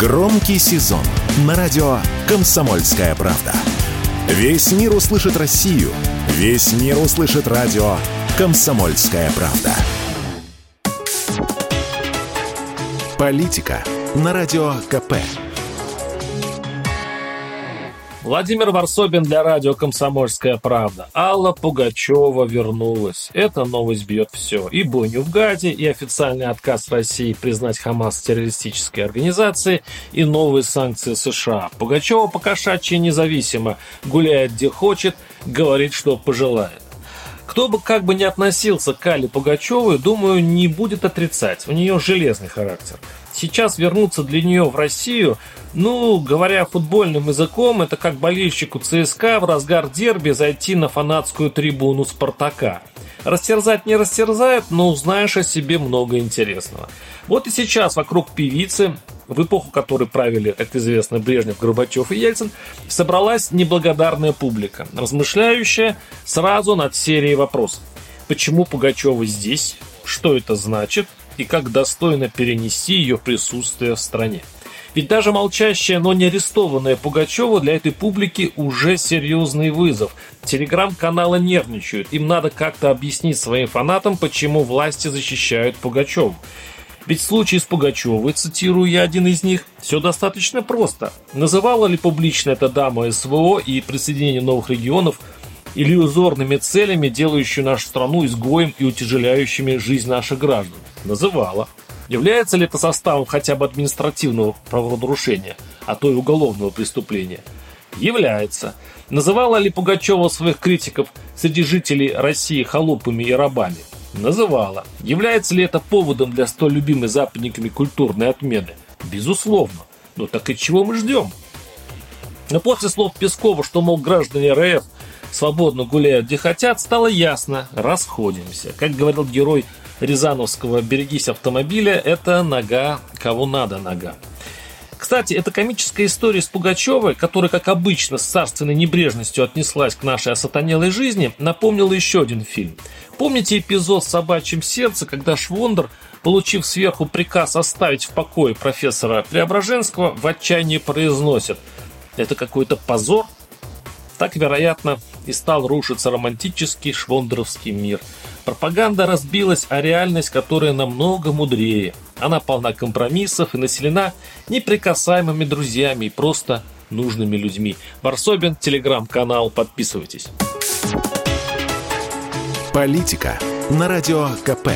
Громкий сезон на радио «Комсомольская правда». Весь мир услышит Россию. Весь мир услышит радио «Комсомольская правда». Политика на радио КП. Владимир Варсобин для радио «Комсомольская правда». Алла Пугачева вернулась. Эта новость бьет все. И бойню в Гаде, и официальный отказ России признать Хамас террористической организацией, и новые санкции США. Пугачева покошачьи независимо. Гуляет где хочет, говорит, что пожелает. Кто бы как бы ни относился к Алле Пугачевой, думаю, не будет отрицать. У нее железный характер. Сейчас вернуться для нее в Россию, ну, говоря футбольным языком, это как болельщику ЦСКА в разгар дерби зайти на фанатскую трибуну Спартака. Растерзать не растерзает, но узнаешь о себе много интересного. Вот и сейчас вокруг певицы в эпоху которой правили, как известно, Брежнев, Горбачев и Ельцин, собралась неблагодарная публика, размышляющая сразу над серией вопросов. Почему Пугачева здесь? Что это значит? И как достойно перенести ее присутствие в стране? Ведь даже молчащая, но не арестованная Пугачева для этой публики уже серьезный вызов. Телеграм-каналы нервничают. Им надо как-то объяснить своим фанатам, почему власти защищают Пугачеву. Ведь в случае с Пугачевой, цитирую я один из них, все достаточно просто. Называла ли публично эта дама СВО и присоединение новых регионов иллюзорными целями, делающими нашу страну изгоем и утяжеляющими жизнь наших граждан? Называла. Является ли это составом хотя бы административного правонарушения, а то и уголовного преступления? Является. Называла ли Пугачева своих критиков среди жителей России холопами и рабами? Называла. Является ли это поводом для столь любимой западниками культурной отмены? Безусловно. Но так и чего мы ждем? Но после слов Пескова, что, мол, граждане РФ свободно гуляют где хотят, стало ясно – расходимся. Как говорил герой Рязановского «Берегись автомобиля» – это нога, кого надо нога. Кстати, эта комическая история с Пугачевой, которая, как обычно, с царственной небрежностью отнеслась к нашей осатанелой жизни, напомнила еще один фильм. Помните эпизод в «Собачьем сердце», когда Швондер, получив сверху приказ оставить в покое профессора Преображенского, в отчаянии произносит «Это какой-то позор?» Так, вероятно, и стал рушиться романтический швондеровский мир. Пропаганда разбилась, а реальность, которая намного мудрее. Она полна компромиссов и населена неприкасаемыми друзьями и просто нужными людьми. Варсобин, телеграм-канал, подписывайтесь. Политика на радио КП.